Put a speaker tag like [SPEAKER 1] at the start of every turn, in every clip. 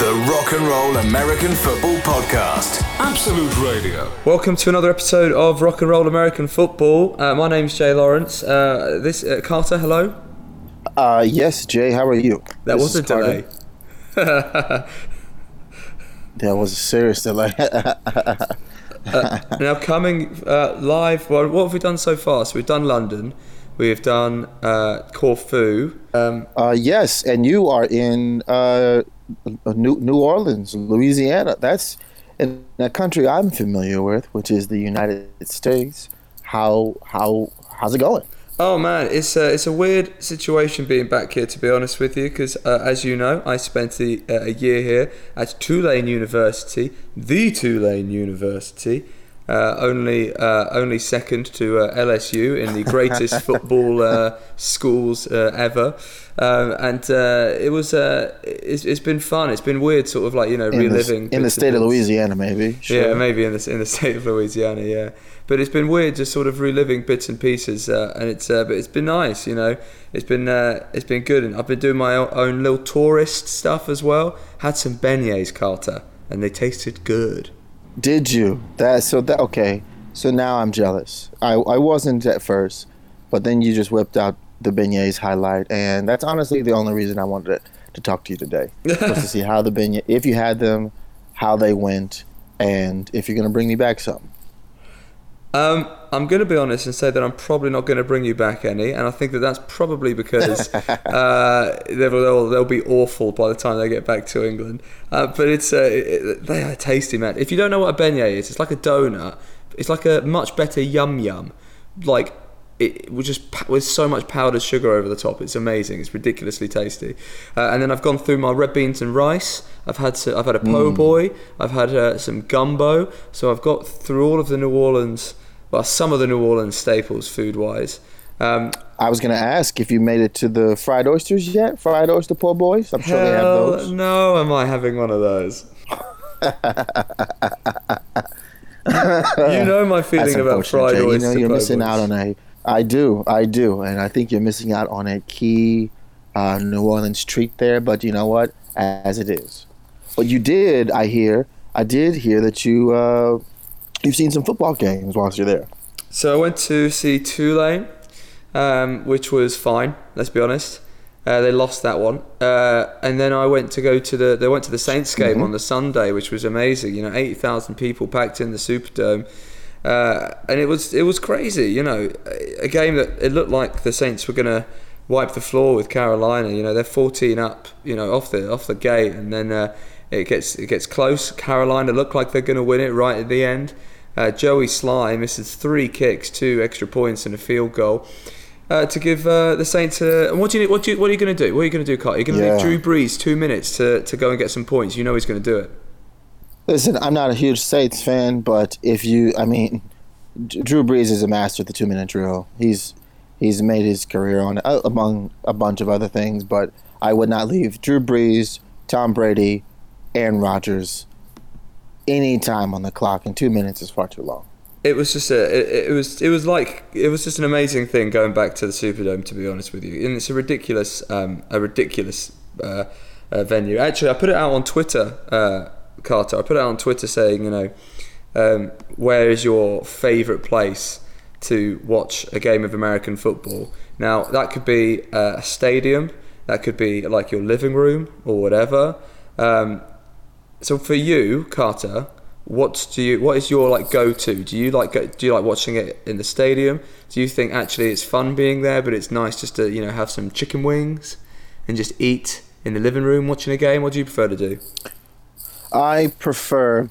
[SPEAKER 1] the Rock and Roll American Football Podcast. Absolute Radio.
[SPEAKER 2] Welcome to another episode of Rock and Roll American Football. Uh, my name's Jay Lawrence. Uh, this uh, Carter, hello.
[SPEAKER 3] Uh, yes, Jay. How are you?
[SPEAKER 2] That
[SPEAKER 3] This
[SPEAKER 2] was a delay.
[SPEAKER 3] That was a serious delay.
[SPEAKER 2] now coming uh, live. Well, what have we done so far? So we've done London. We've done uh, Corfu. Um,
[SPEAKER 3] uh, yes, and you are in uh, New New Orleans, Louisiana. That's in a country I'm familiar with, which is the United States. How how how's it going?
[SPEAKER 2] Oh man, it's a, it's a weird situation being back here. To be honest with you, because uh, as you know, I spent the, uh, a year here at Tulane University, the Tulane University, uh, only uh, only second to uh, LSU in the greatest football uh, schools uh, ever. Um, and uh, it was uh, it's, it's been fun. It's been weird, sort of like you know
[SPEAKER 3] In the,
[SPEAKER 2] reliving
[SPEAKER 3] in the state of. Louisiana, maybe.
[SPEAKER 2] Yeah, maybe in the in the state of Louisiana, yeah. But it's been weird, just sort of reliving bits and pieces, uh, and it's uh, but it's been nice, you know. It's been uh, it's been good, and I've been doing my own, own little tourist stuff as well. Had some beignets, Carter, and they tasted good.
[SPEAKER 3] Did you? That so that okay. So now I'm jealous. I I wasn't at first, but then you just whipped out the beignets highlight, and that's honestly the only reason I wanted to, to talk to you today was to see how the beignet, if you had them, how they went, and if you're gonna bring me back some.
[SPEAKER 2] Um, I'm going to be honest and say that I'm probably not going to bring you back any, and I think that that's probably because uh, they'll, they'll, they'll be awful by the time they get back to England. Uh, but it's uh, it, they are tasty, man. If you don't know what a beignet is, it's like a donut. It's like a much better yum yum, like it was just with so much powdered sugar over the top. It's amazing. It's ridiculously tasty. Uh, and then I've gone through my red beans and rice. I've had so, I've had a po' boy. I've had uh, some gumbo. So I've got through all of the New Orleans, well, some of the New Orleans staples food wise. Um,
[SPEAKER 3] I was gonna ask if you made it to the fried oysters yet, fried oyster po' boys. I'm sure they have those.
[SPEAKER 2] no, am I having one of those? you know my feeling about fried oysters.
[SPEAKER 3] You know you're missing out on a. I do, I do, and I think you're missing out on a key uh, New Orleans treat there. But you know what? As it is, but you did. I hear. I did hear that you uh, you've seen some football games whilst you're there.
[SPEAKER 2] So I went to see Tulane, um, which was fine. Let's be honest. Uh, they lost that one, uh, and then I went to go to the. They went to the Saints game on the Sunday, which was amazing. You know, eighty thousand people packed in the Superdome, uh, and it was it was crazy. You know, a- game that it looked like the Saints were gonna wipe the floor with Carolina. You know, they're fourteen up. You know, off the off the gate, and then uh, it gets it gets close. Carolina look like they're gonna win it right at the end. Uh, Joey Slye misses three kicks, two extra points, and a field goal uh, to give uh, the Saints. A, what do you what do you, what are you going to do? What are you going to do, Carter? You're going to
[SPEAKER 3] Yeah.
[SPEAKER 2] leave Drew Brees two minutes to, to go and get some points. You know he's going to do it.
[SPEAKER 3] Listen, I'm not a huge Saints fan, but if you, I mean, Drew Brees is a master at the two minute drill. He's he's made his career on uh, among a bunch of other things. But I would not leave Drew Brees, Tom Brady, Aaron Rodgers any time on the clock. And two minutes is far too long.
[SPEAKER 2] It was just a it, it was it was like it was just an amazing thing going back to the Superdome. To be honest with you, and it's a ridiculous um, a ridiculous uh, uh, venue. Actually, I put it out on Twitter, uh, Carter. I put it out on Twitter saying, you know, um, where is your favourite place to watch a game of American football? Now that could be a stadium, that could be like your living room or whatever. Um, so for you, Carter, what do you? What is your like go-to? Do you like go, do you like watching it in the stadium? Do you think actually it's fun being there, but it's nice just to you know have some chicken wings and just eat in the living room watching a game? What do you prefer to do?
[SPEAKER 3] I prefer.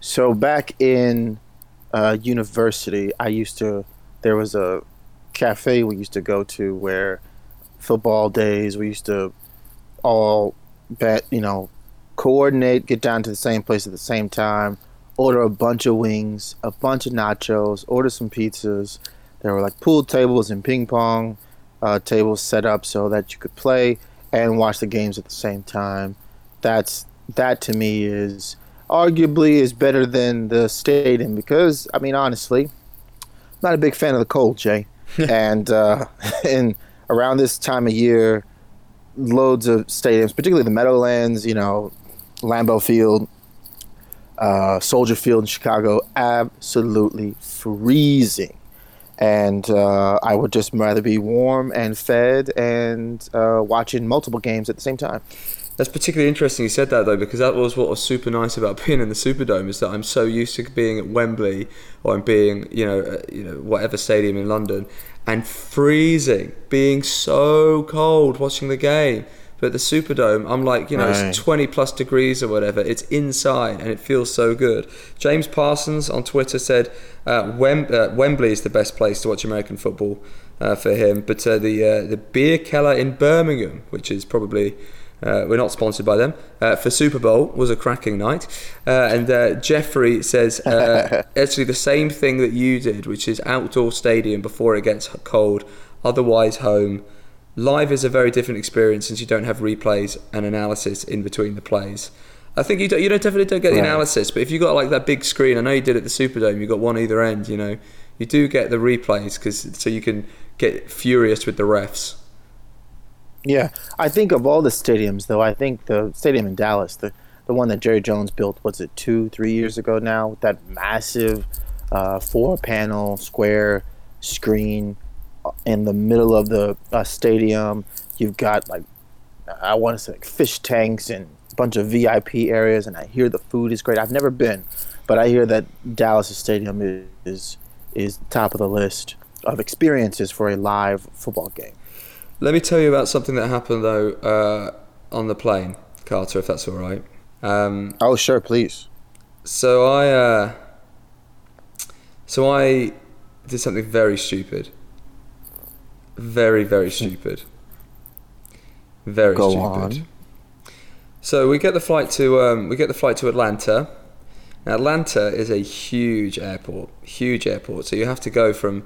[SPEAKER 3] So back in uh, university, I used to. There was a cafe we used to go to where football days we used to all bet you know coordinate, get down to the same place at the same time, order a bunch of wings, a bunch of nachos, order some pizzas. There were like pool tables and ping pong uh, tables set up so that you could play and watch the games at the same time. That's that to me is arguably is better than the stadium because I mean honestly, I'm not a big fan of the cold, Jay. and uh, and around this time of year, loads of stadiums, particularly the Meadowlands, you know, Lambeau Field, uh, Soldier Field in Chicago, absolutely freezing. And uh, I would just rather be warm and fed and uh, watching multiple games at the same time.
[SPEAKER 2] That's particularly interesting you said that though, because that was what was super nice about being in the Superdome is that I'm so used to being at Wembley or I'm being, you know, uh, you know, whatever stadium in London, and freezing, being so cold watching the game. But the Superdome, I'm like, you know,
[SPEAKER 3] Right.
[SPEAKER 2] it's 20 plus degrees or whatever. It's inside and it feels so good. James Parsons on Twitter said uh, Wem- uh, Wembley is the best place to watch American football uh, for him. But uh, the uh, the Bierkeller in Birmingham, which is probably uh, we're not sponsored by them. Uh, for Super Bowl was a cracking night, uh, and uh, Jeffrey says uh, actually the same thing that you did, which is outdoor stadium before it gets cold, otherwise home. Live is a very different experience since you don't have replays and analysis in between the plays. I think you don't, you don't definitely don't get the analysis, but if you got like that big screen, I know you did at the Superdome, you got one either end. You know, you do get the replays because so you can get furious with the refs.
[SPEAKER 3] Yeah, I think of all the stadiums, though, I think the stadium in Dallas, the the one that Jerry Jones built, was it two, three years ago now? with That massive uh, four-panel square screen uh, in the middle of the uh, stadium. You've got like I want to say like fish tanks and a bunch of VIP areas, and I hear the food is great. I've never been, but I hear that Dallas Stadium is, is top of the list of experiences for a live football game.
[SPEAKER 2] Let me tell you about something that happened though uh, on the plane, Carter, if that's all right. Um,
[SPEAKER 3] Oh, sure, please.
[SPEAKER 2] so I, uh, so I did something very stupid. Very, very stupid. Very
[SPEAKER 3] Go
[SPEAKER 2] stupid.
[SPEAKER 3] on.
[SPEAKER 2] So we get the flight to um, we get the flight to Atlanta. Now, Atlanta is a huge airport, huge airport. So you have to go from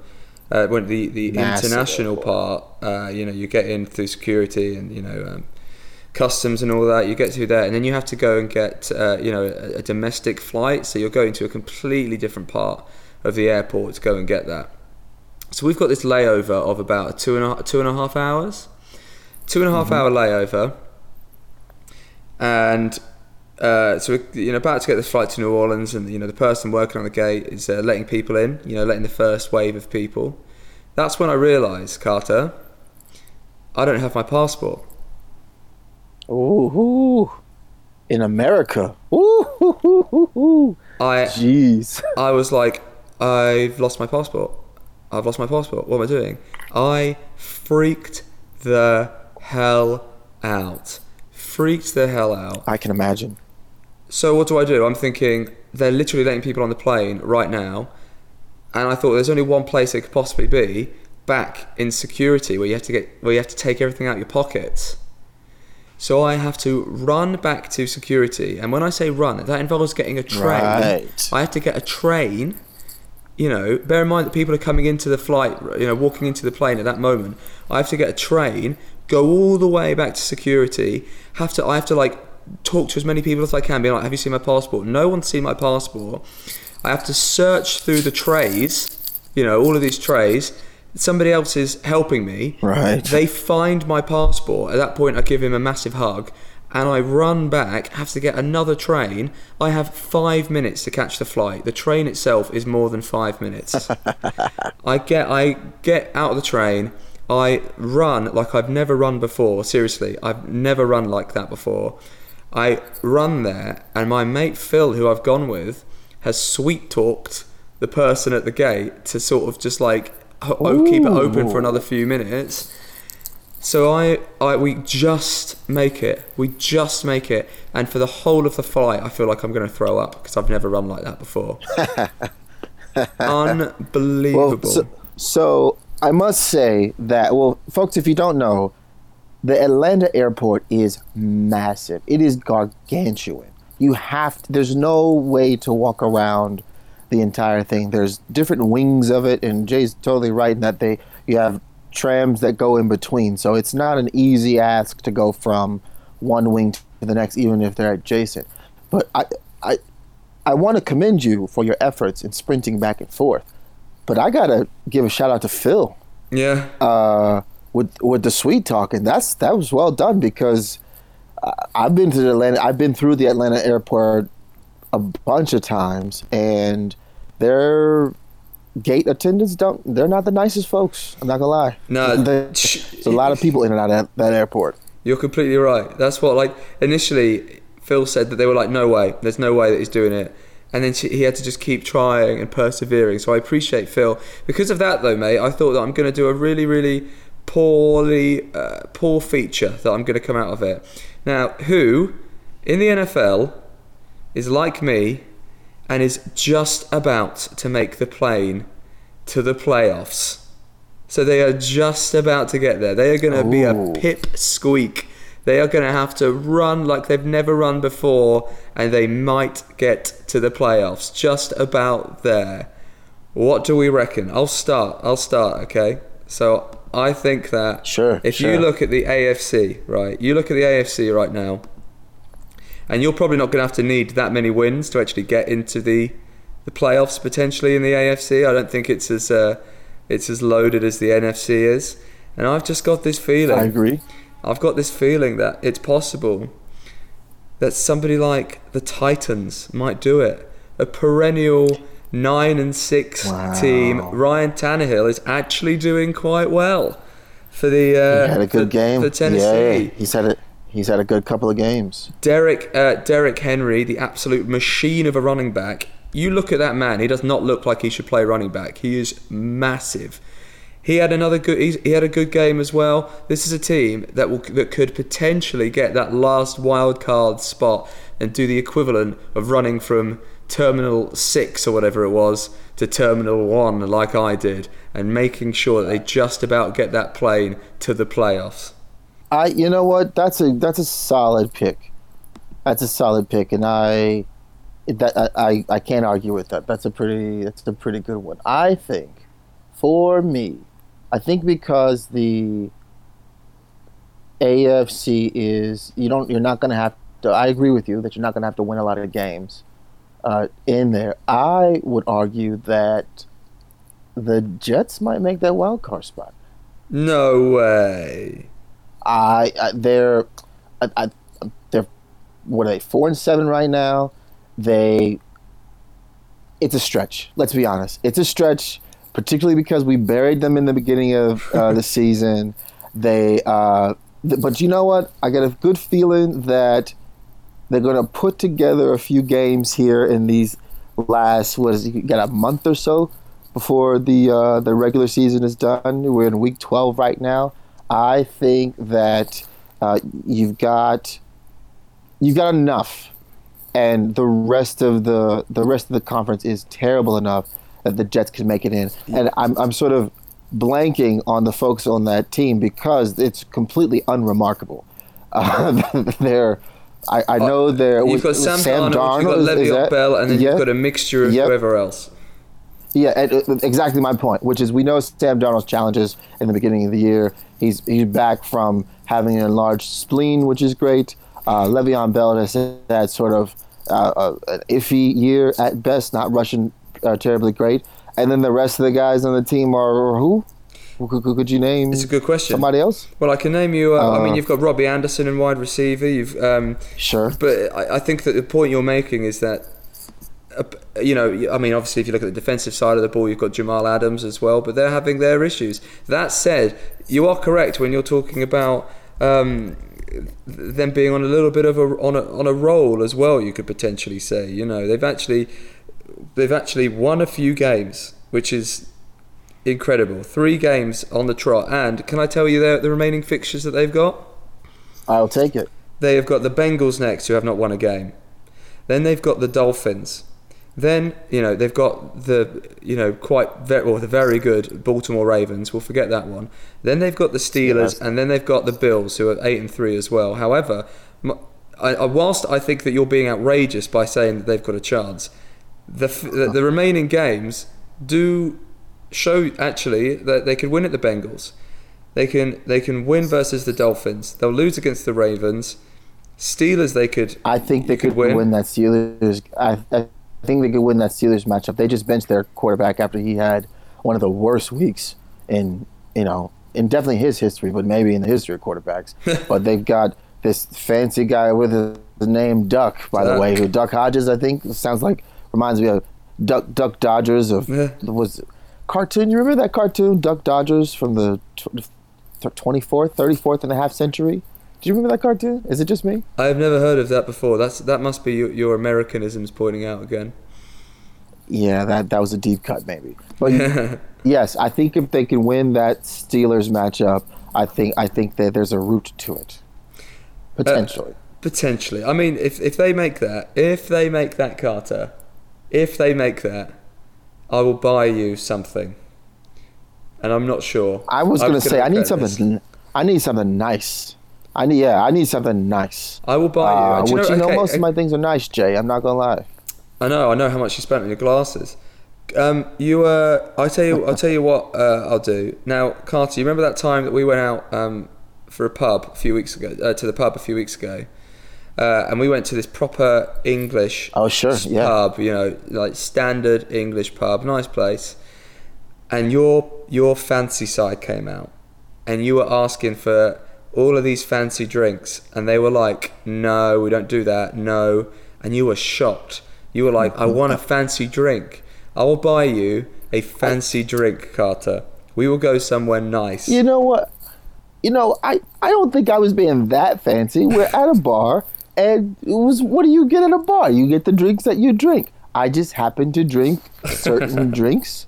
[SPEAKER 2] uh, when the the
[SPEAKER 3] Massive
[SPEAKER 2] international part. Uh, you know, you get in through security and you know um, customs and all that. You get through there, and then you have to go and get uh, you know a, a domestic flight. So you're going to a completely different part of the airport to go and get that. So we've got this layover of about two and a, two and a half hours, two and a half hour layover, and uh, so we're you know about to get this flight to New Orleans, and you know the person working on the gate is uh, letting people in, you know letting the first wave of people. That's when I realised, Carter, I don't have my passport.
[SPEAKER 3] Ooh, in America. Ooh.
[SPEAKER 2] I
[SPEAKER 3] jeez.
[SPEAKER 2] I was like, I've lost my passport. I've lost my passport. What am I doing? I freaked the hell out. Freaked the hell out.
[SPEAKER 3] I can imagine.
[SPEAKER 2] So what do I do? I'm thinking they're literally letting people on the plane right now, and I thought there's only one place it could possibly be back in security where you have to get where you have to take everything out of your pockets. So I have to run back to security, and when I say run, that involves getting a train.
[SPEAKER 3] Right.
[SPEAKER 2] I have to get a train. You know, bear in mind that people are coming into the flight, you know, walking into the plane at that moment. I have to get a train, go all the way back to security. Have to, I have to like talk to as many people as I can. Be like, have you seen my passport? No one's seen my passport. I have to search through the trays, you know, all of these trays. Somebody else is helping me.
[SPEAKER 3] Right.
[SPEAKER 2] They find my passport. At that point, I give him a massive hug and I run back, have to get another train. I have five minutes to catch the flight. The train itself is more than five minutes. I get I get out of the train. I run like I've never run before. Seriously, I've never run like that before. I run there, and my mate Phil, who I've gone with, has sweet talked the person at the gate to sort of just like ho- keep it open for another few minutes. So I, I, we just make it. We just make it, and for the whole of the flight, I feel like I'm going to throw up because I've never run like that before. Unbelievable.
[SPEAKER 3] Well, so, so I must say that, well, folks, if you don't know, the Atlanta airport is massive. It is gargantuan. You have to, there's no way to walk around the entire thing. There's different wings of it, and Jay's totally right in that they you have trams that go in between. So it's not an easy ask to go from one wing to the next, even if they're adjacent. But I, I, I want to commend you for your efforts in sprinting back and forth. But I gotta give a shout out to Phil
[SPEAKER 2] yeah.
[SPEAKER 3] uh, with with the sweet talking. That's that was well done because uh, I've been to the Atlanta. I've been through the Atlanta airport a bunch of times, and their gate attendants don't. They're not the nicest folks. I'm not gonna lie.
[SPEAKER 2] No,
[SPEAKER 3] there's a lot of people in and out of that airport.
[SPEAKER 2] You're completely right. That's what like initially Phil said that they were like, no way, there's no way that he's doing it. And then he had to just keep trying and persevering. So I appreciate Phil. Because of that, though, mate, I thought that I'm going to do a really, really poorly, uh, poor feature that I'm going to come out of it. Now, who in the NFL is like me and is just about to make the plane to the playoffs? So they are just about to get there. They are going to be a pip squeak they are going to have to run like they've never run before, and they might get to the playoffs. Just about there. What do we reckon? I'll start. I'll start, okay? So I think that
[SPEAKER 3] sure,
[SPEAKER 2] if
[SPEAKER 3] sure.
[SPEAKER 2] you look at the AFC, right? You look at the AFC right now, and you're probably not going to have to need that many wins to actually get into the the playoffs potentially in the AFC. I don't think it's as uh, it's as loaded as the NFC is, and I've just got this feeling.
[SPEAKER 3] I agree.
[SPEAKER 2] I've got this feeling that it's possible that somebody like the Titans might do it. A perennial nine and six wow. team. Ryan Tannehill is actually doing quite well for the.
[SPEAKER 3] Uh, he had a good
[SPEAKER 2] for,
[SPEAKER 3] game
[SPEAKER 2] for Tennessee.
[SPEAKER 3] Yeah, he's had it. He's had a good couple of games.
[SPEAKER 2] Derrick uh, Derrick Henry, the absolute machine of a running back. You look at that man; he does not look like he should play running back. He is massive. He had another good. He had a good game as well. This is a team that will that could potentially get that last wild card spot and do the equivalent of running from Terminal Six or whatever it was to Terminal One, like I did, and making sure that they just about get that plane to the playoffs.
[SPEAKER 3] I, you know what? That's a that's a solid pick. That's a solid pick, and I, that I, I can't argue with that. That's a pretty that's a pretty good one. I think, for me, I think because the AFC is you don't you're not going to have to. I agree with you that you're not going to have to win a lot of games uh, in there. I would argue that the Jets might make that wild card spot.
[SPEAKER 2] No way.
[SPEAKER 3] I, I they're I, I, they're what are they four and seven right now. They it's a stretch. Let's be honest. It's a stretch particularly because we buried them in the beginning of uh, the season. They, uh, th- but you know what? I got a good feeling that they're going to put together a few games here in these last. What is it? You got a month or so before the uh, the regular season is done. We're in week twelve right now. I think that uh, you've got you've got enough, and the rest of the the rest of the conference is terrible enough that the Jets can make it in. And I'm, I'm sort of blanking on the folks on that team because it's completely unremarkable. Uh, they're, I, I know they're.
[SPEAKER 2] You've got Sam, Sam Darnold, you've got Le'Veon Bell, and then yeah, you've got a mixture of yep. whoever else.
[SPEAKER 3] Yeah, uh, exactly my point, which is we know Sam Darnold's challenges in the beginning of the year. He's he's back from having an enlarged spleen, which is great. Uh, Le'Veon Bell has had sort of uh, uh, an iffy year at best, not rushing uh, terribly great. And then the rest of the guys on the team are who? Who could you name?
[SPEAKER 2] It's a good question.
[SPEAKER 3] Somebody else?
[SPEAKER 2] Well, I can name you. Uh, uh, I mean, uh, you've got Robbie Anderson in wide receiver. You've um,
[SPEAKER 3] sure.
[SPEAKER 2] But I, I, think that the point you're making is that, uh, you know, I mean, obviously, if you look at the defensive side of the ball, you've got Jamal Adams as well, but they're having their issues. That said, you are correct when you're talking about. Um, them being on a little bit of a on a on a roll as well, you could potentially say. You know, they've actually they've actually won a few games, which is incredible. Three games on the trot. And can I tell you the, the remaining fixtures that they've got?
[SPEAKER 3] I'll take it.
[SPEAKER 2] They have got the Bengals next, who have not won a game. Then they've got the Dolphins. Then you know they've got the you know quite very well the very good Baltimore Ravens. We'll forget that one. Then they've got the Steelers, and then they've got the Bills, who are eight and three as well. However, I, whilst I think that you're being outrageous by saying that they've got a chance, the, the, the remaining games do show actually that they could win at the Bengals. They can they can win versus the Dolphins. They'll lose against the Ravens. Steelers they could.
[SPEAKER 3] I think they could, could win. win. that Steelers. I, I think they could win that Steelers matchup. They just benched their quarterback after he had one of the worst weeks in you know in definitely his history, but maybe in the history of quarterbacks. but they've got this fancy guy with the, name Duck, by the way, who Duck Hodges, I think sounds like reminds me of Duck Duck Dodgers of
[SPEAKER 2] Yeah.
[SPEAKER 3] was cartoon. You remember that cartoon Duck Dodgers from the twenty fourth, thirty fourth and a half century? Do you remember that cartoon? Is it just me?
[SPEAKER 2] I've never heard of that before. That's that must be your, your Americanisms pointing out again.
[SPEAKER 3] Yeah, that that was a deep cut, maybe. But yes, I think if they can win that Steelers matchup, I think I think that there's a route to it, potentially.
[SPEAKER 2] Uh, potentially. I mean, if if they make that, if they make that, Carter, if they make that, I will buy you something. And I'm not sure.
[SPEAKER 3] I was gonna say I need
[SPEAKER 2] regret this.
[SPEAKER 3] something. I need something nice. I need yeah, I need something nice.
[SPEAKER 2] I will buy you.
[SPEAKER 3] Uh,
[SPEAKER 2] you
[SPEAKER 3] which
[SPEAKER 2] know,
[SPEAKER 3] you know,
[SPEAKER 2] okay,
[SPEAKER 3] most
[SPEAKER 2] okay.
[SPEAKER 3] of my things are nice, Jay. I'm not gonna lie.
[SPEAKER 2] I know, I know how much you spent on your glasses. Um, you, uh, I tell you, I'll tell you what uh, I'll do. Now, Carter, you remember that time that we went out um, for a pub a few weeks ago, uh, to the pub a few weeks ago, uh, and we went to this proper English
[SPEAKER 3] Oh, sure, yeah.
[SPEAKER 2] pub, you know, like standard English pub, nice place. And your your fancy side came out, and you were asking for all of these fancy drinks, and they were like, "No, we don't do that. No," and you were shocked. You were like, "I want a fancy drink. I will buy you a fancy drink, Carter. We will go somewhere nice."
[SPEAKER 3] You know what? You know, I, I don't think I was being that fancy. We're at a bar, and it was what do you get at a bar? You get the drinks that you drink. I just happened to drink certain drinks,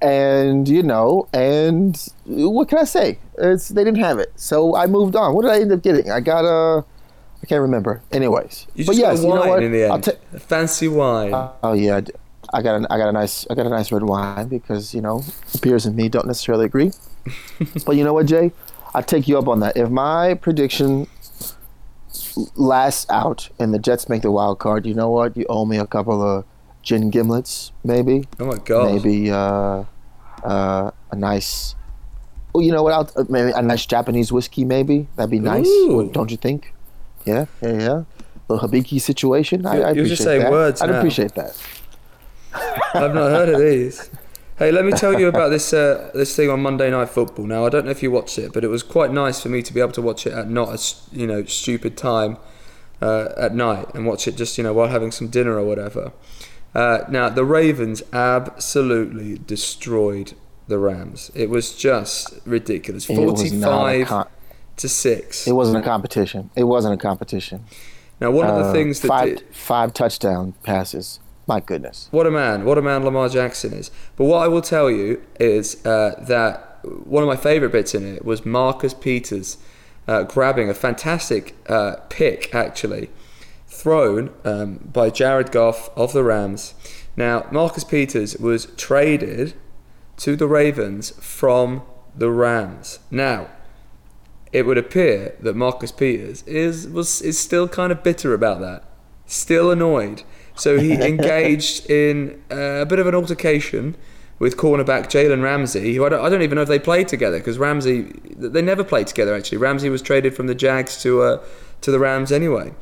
[SPEAKER 3] and you know, and what can I say? It's they didn't have it, so I moved on. What did I end up getting? I got a, I can't remember. Anyways,
[SPEAKER 2] You
[SPEAKER 3] but yes,
[SPEAKER 2] a
[SPEAKER 3] you know what?
[SPEAKER 2] in the end.
[SPEAKER 3] ta-
[SPEAKER 2] fancy wine.
[SPEAKER 3] Uh, oh yeah, I got a, I got a nice I got a nice red wine because you know Piers and me don't necessarily agree. but you know what, Jay? I take you up on that. If my prediction lasts out and the Jets make the wild card, you know what? You owe me a couple of gin gimlets, maybe,
[SPEAKER 2] oh my god.
[SPEAKER 3] maybe uh, uh, a nice. Well, you know what? I'll, uh, maybe a nice Japanese whiskey, maybe that'd be nice.
[SPEAKER 2] Ooh.
[SPEAKER 3] Don't you think? Yeah, yeah, yeah. The Hibiki situation. I, I
[SPEAKER 2] you're just
[SPEAKER 3] appreciate
[SPEAKER 2] saying
[SPEAKER 3] that.
[SPEAKER 2] words
[SPEAKER 3] I'd
[SPEAKER 2] now.
[SPEAKER 3] appreciate that.
[SPEAKER 2] I've not heard of these. Hey, let me tell you about this uh, this thing on Monday Night Football. Now, I don't know if you watched it, but it was quite nice for me to be able to watch it at not a you know stupid time uh, at night and watch it just you know while having some dinner or whatever. Uh, now, the Ravens absolutely destroyed the Rams. It was just ridiculous.
[SPEAKER 3] It was not a
[SPEAKER 2] Forty-five to six.
[SPEAKER 3] It wasn't a competition. It wasn't a competition.
[SPEAKER 2] Now, one of the
[SPEAKER 3] Uh,
[SPEAKER 2] things that
[SPEAKER 3] five,
[SPEAKER 2] did,
[SPEAKER 3] five touchdown passes. My goodness.
[SPEAKER 2] What a man! What a man Lamar Jackson is. But what I will tell you is uh, that one of my favourite bits in it was Marcus Peters uh, grabbing a fantastic uh, pick, actually, thrown um, by Jared Goff of the Rams. Now, Marcus Peters was traded to the Ravens from the Rams. Now, it would appear that Marcus Peters is was is still kind of bitter about that, still annoyed. So he engaged in uh, a bit of an altercation with cornerback Jalen Ramsey, who I don't, I don't even know if they played together because Ramsey they never played together actually. Ramsey was traded from the Jags to uh, to the Rams anyway.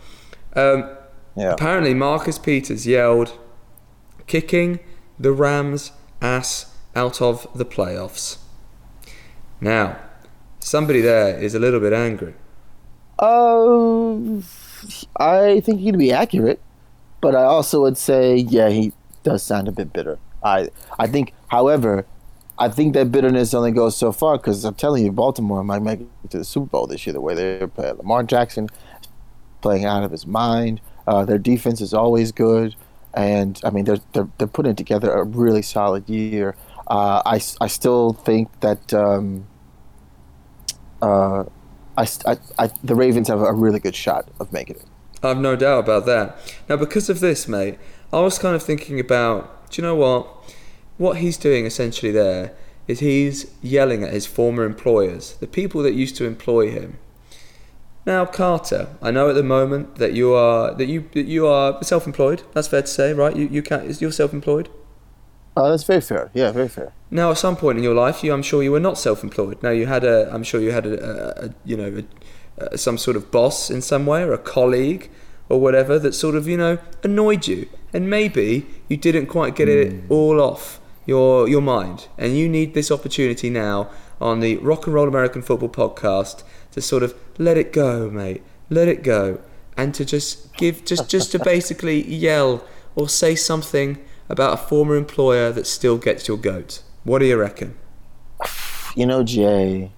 [SPEAKER 2] Um,
[SPEAKER 3] Yeah.
[SPEAKER 2] Apparently, Marcus Peters yelled, "Kicking the Rams' ass out of the playoffs." Now, somebody there is a little bit angry.
[SPEAKER 3] Uh, I think he'd be accurate, but I also would say, yeah, he does sound a bit bitter. I, I think, however, I think that bitterness only goes so far because I'm telling you, Baltimore might make it to the Super Bowl this year. The way they're playing, Lamar Jackson playing out of his mind. Uh, their defense is always good, and I mean, they're they're, they're putting together a really solid year. Uh, I, I still think that. Um, uh, I, I, I, the Ravens have a really good shot of making it.
[SPEAKER 2] I've no doubt about that. Now, because of this, mate, I was kind of thinking about do you know what? What he's doing essentially there is he's yelling at his former employers, the people that used to employ him. Now, Carter, I know at the moment that you are that you that you are self-employed. That's fair to say, right? You you can't. You're self-employed.
[SPEAKER 3] Oh, that's very fair. Yeah, very fair.
[SPEAKER 2] Now, at some point in your life, you, I'm sure you were not self-employed. Now, you had a, I'm sure you had a, a, a you know, a, a, some sort of boss in some way, or a colleague, or whatever that sort of, you know, annoyed you, and maybe you didn't quite get it all off your your mind, and you need this opportunity now on the Rock and Roll American Football podcast to sort of let it go, mate. let it go, and to just give, just just to basically yell or say something about a former employer that still gets your goat. What do you reckon?
[SPEAKER 3] You know, Jay,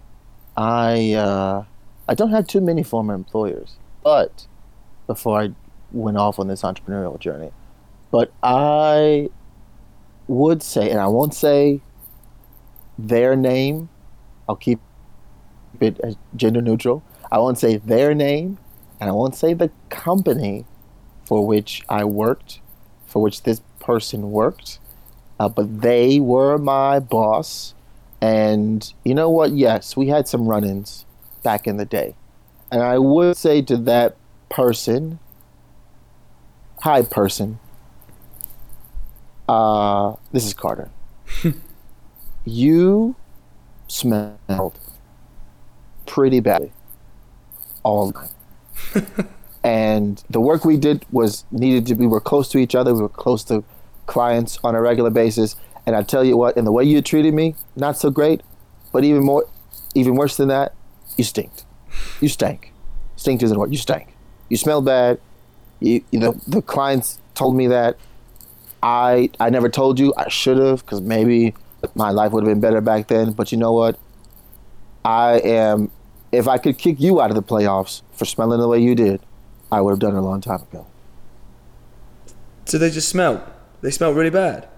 [SPEAKER 3] I uh, I don't have too many former employers, but before I went off on this entrepreneurial journey, but I would say, and I won't say their name. I'll keep it gender neutral. I won't say their name, and I won't say the company for which I worked, for which this person worked. Uh, but they were my boss. And you know what? Yes, we had some run ins back in the day. And I would say to that person, hi, person, uh, this is Carter. you smelled pretty badly all night. and the work we did was needed to be, we were close to each other, we were close to clients on a regular basis. And I tell you what, in the way you treated me, not so great, but even more, even worse than that, you stinked. You stank. Stink isn't what. You stank. You smell bad. You, you know, the clients told me that. I I never told you. I should have, because maybe my life would have been better back then. But you know what? I am. If I could kick you out of the playoffs for smelling the way you did, I would have done it a long time ago.
[SPEAKER 2] So they just smell. They smell really bad.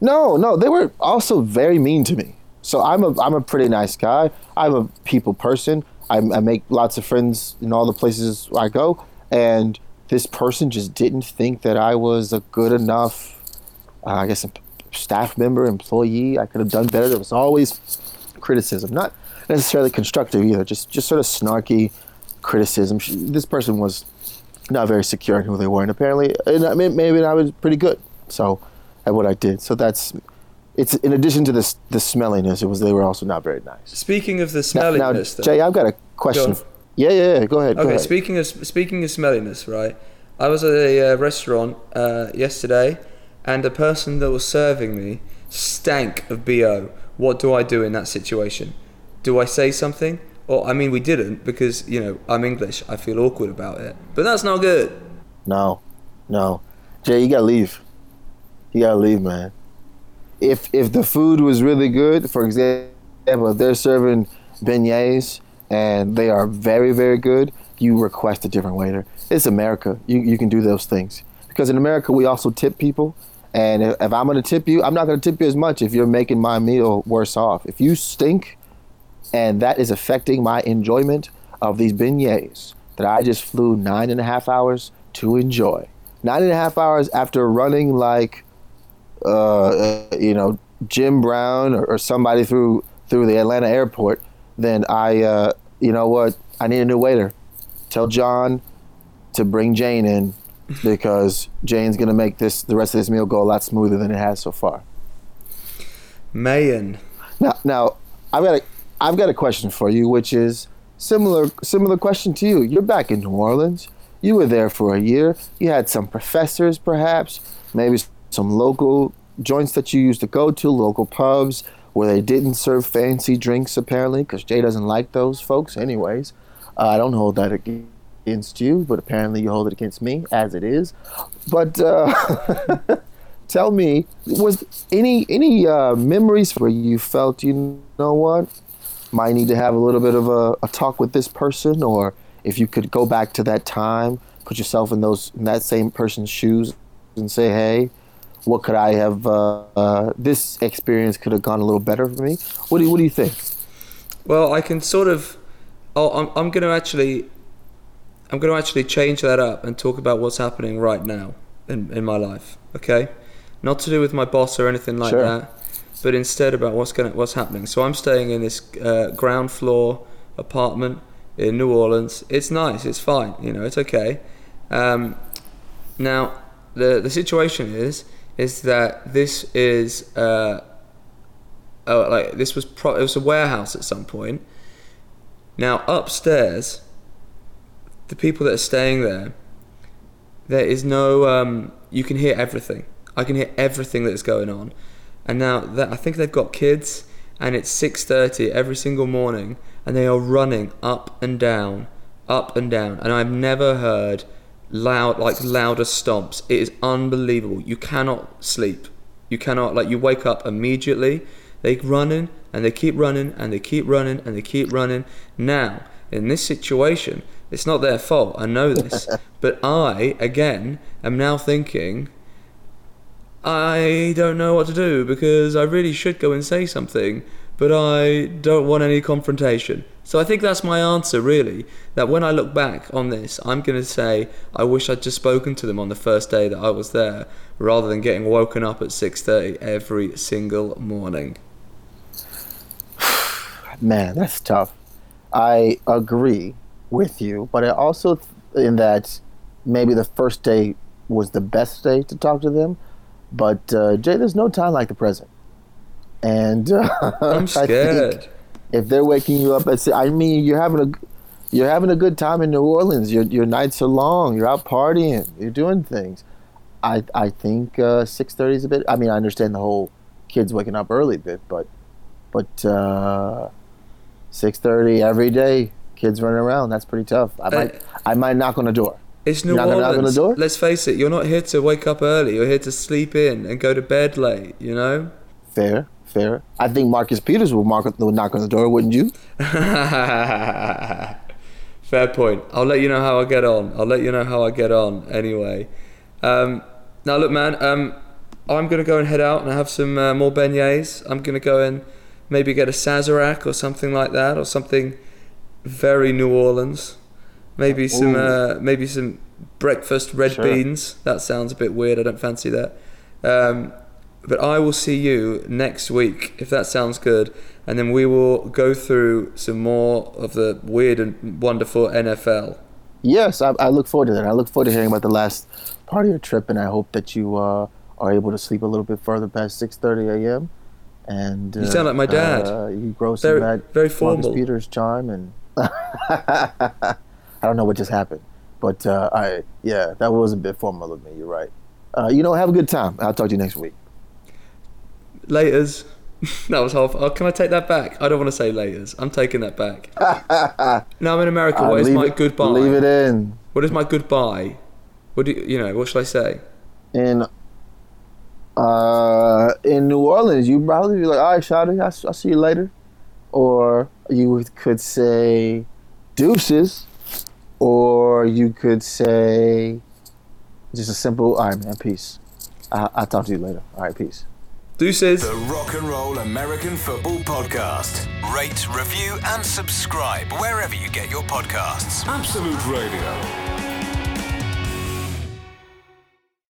[SPEAKER 3] No, no, they were also very mean to me. So I'm a I'm a pretty nice guy. I'm a people person. I, I make lots of friends in all the places I go, and this person just didn't think that I was a good enough, uh, I guess, staff member, employee. I could have done better. There was always criticism, not necessarily constructive either, just just sort of snarky criticism. She, this person was not very secure in who they were, and apparently, and I mean, maybe I was pretty good. So, at what I did. So that's it's in addition to this the smelliness. It was they were also not very nice.
[SPEAKER 2] Speaking of the
[SPEAKER 3] Now, now,
[SPEAKER 2] smelliness, though-
[SPEAKER 3] Jay, I've got a question.
[SPEAKER 2] Go.
[SPEAKER 3] Yeah, yeah, yeah. Go ahead. go
[SPEAKER 2] Okay,
[SPEAKER 3] ahead.
[SPEAKER 2] speaking of speaking of smelliness, right? I was at a uh, restaurant uh, yesterday, and the person that was serving me stank of bo. What do I do in that situation? Do I say something? Or I mean, we didn't because you know I'm English. I feel awkward about it, but that's not good.
[SPEAKER 3] No, no, Jay, you gotta leave. You gotta leave, man. If if the food was really good, for example, if they're serving beignets and they are very very good, you request a different waiter. It's America. You you can do those things because in America we also tip people. And if, if I'm gonna tip you, I'm not gonna tip you as much if you're making my meal worse off. If you stink, and that is affecting my enjoyment of these beignets that I just flew nine and a half hours to enjoy. Nine and a half hours after running like, uh, you know, Jim Brown or, or somebody through through the Atlanta airport. Then I, uh, you know what? I need a new waiter. Tell John to bring Jane in because Jane's gonna make this the rest of this meal go a lot smoother than it has so far.
[SPEAKER 2] Mayan.
[SPEAKER 3] Now, now I've got a I've got a question for you, which is similar similar question to you. You're back in New Orleans. You were there for a year. You had some professors, perhaps, maybe some local joints that you used to go to, local pubs where they didn't serve fancy drinks, apparently, because Jay doesn't like those folks, anyways. Uh, I don't hold that against you, but apparently you hold it against me, as it is. But uh, tell me, was any any uh, memories where you felt, you know what, might need to have a little bit of a, a talk with this person, or if you could go back to that time, put yourself in those in that same person's shoes, and say, hey, what could I have? Uh, uh, this experience could have gone a little better for me. What do you, what do you think?
[SPEAKER 2] Well, I can sort of. Oh, I'm, I'm going to actually. I'm going to actually change that up and talk about what's happening right now in, in my life. Okay, not to do with my boss or anything like
[SPEAKER 3] Sure.
[SPEAKER 2] that, but instead about what's going what's happening. So I'm staying in this uh, ground floor apartment in New Orleans. It's nice. It's fine. You know, it's okay. Um, now, the the situation is is that this is uh, uh, like this was pro- it was a warehouse at some point. Now upstairs, the people that are staying there, there is no um, you can hear everything. I can hear everything that's going on, and now that I think they've got kids, and it's six thirty every single morning, and they are running up and down up and down, and I've never heard loud like louder stomps. It is unbelievable. You cannot sleep. You cannot like you wake up immediately. They running and they keep running and they keep running and they keep running. Now in this situation, it's not their fault. I know this, but I again am now thinking. I don't know what to do because I really should go and say something, but I don't want any confrontation. So I think that's my answer, really. That when I look back on this, I'm going to say I wish I'd just spoken to them on the first day that I was there, rather than getting woken up at 6:30 every single morning.
[SPEAKER 3] Man, that's tough. I agree with you, but I also in that maybe the first day was the best day to talk to them. But uh, Jay, there's no time like the present, and uh,
[SPEAKER 2] I'm scared.
[SPEAKER 3] if they're waking you up at, I mean, you're having a you're having a good time in New Orleans. Your your nights are long. You're out partying. You're doing things. I I think uh, six thirty is a bit. I mean, I understand the whole kids waking up early bit, but but uh, six thirty every day, kids running around. That's pretty tough. I might I might knock on the door.
[SPEAKER 2] It's New
[SPEAKER 3] You're not knock on
[SPEAKER 2] Orleans.
[SPEAKER 3] the door?
[SPEAKER 2] Let's face it, you're not here to wake up early. You're here to sleep in and go to bed late. You know.
[SPEAKER 3] Fair, fair. I think Marcus Peters will, mark, will knock on the door, wouldn't you?
[SPEAKER 2] Fair point. I'll let you know how I get on. I'll let you know how I get on anyway. Um, now, look, man, um, I'm going to go and head out and have some uh, more beignets. I'm going to go and maybe get a Sazerac or something like that, or something very New Orleans. Maybe some, uh, maybe some breakfast red
[SPEAKER 3] Sure.
[SPEAKER 2] beans. That sounds a bit weird. I don't fancy that. Um, but I will see you next week if that sounds good, and then we will go through some more of the weird and wonderful NFL.
[SPEAKER 3] Yes, I, I look forward to that. I look forward to hearing about the last part of your trip, and I hope that you uh, are able to sleep a little bit further past 6:30 a.m. And uh,
[SPEAKER 2] You sound like my dad.
[SPEAKER 3] Uh, you grow some
[SPEAKER 2] Very-
[SPEAKER 3] bad
[SPEAKER 2] very
[SPEAKER 3] Marcus
[SPEAKER 2] formal.
[SPEAKER 3] Peters charm, and I don't know what just happened, but uh, I yeah, that was a bit formal of me. You're right. Uh, you know, have a good time. I'll talk to you next week.
[SPEAKER 2] Laters. that was half. Oh, can I take that back? I don't want to say laters. I'm taking that back. now I'm in America.
[SPEAKER 3] Uh,
[SPEAKER 2] What is my
[SPEAKER 3] it-
[SPEAKER 2] goodbye?
[SPEAKER 3] Leave it in.
[SPEAKER 2] What is my goodbye? What do you, you know? What should I say?
[SPEAKER 3] in uh in New Orleans, you probably be like, "All right, Shawty, I'll, I'll see you later," or you could say "deuces," or you could say just a simple "All right, man, peace." I, I'll talk to you later. All right, peace.
[SPEAKER 2] Deuces.
[SPEAKER 1] The Rock and Roll American Football Podcast. Rate, review, and subscribe wherever you get your podcasts. Absolute Radio.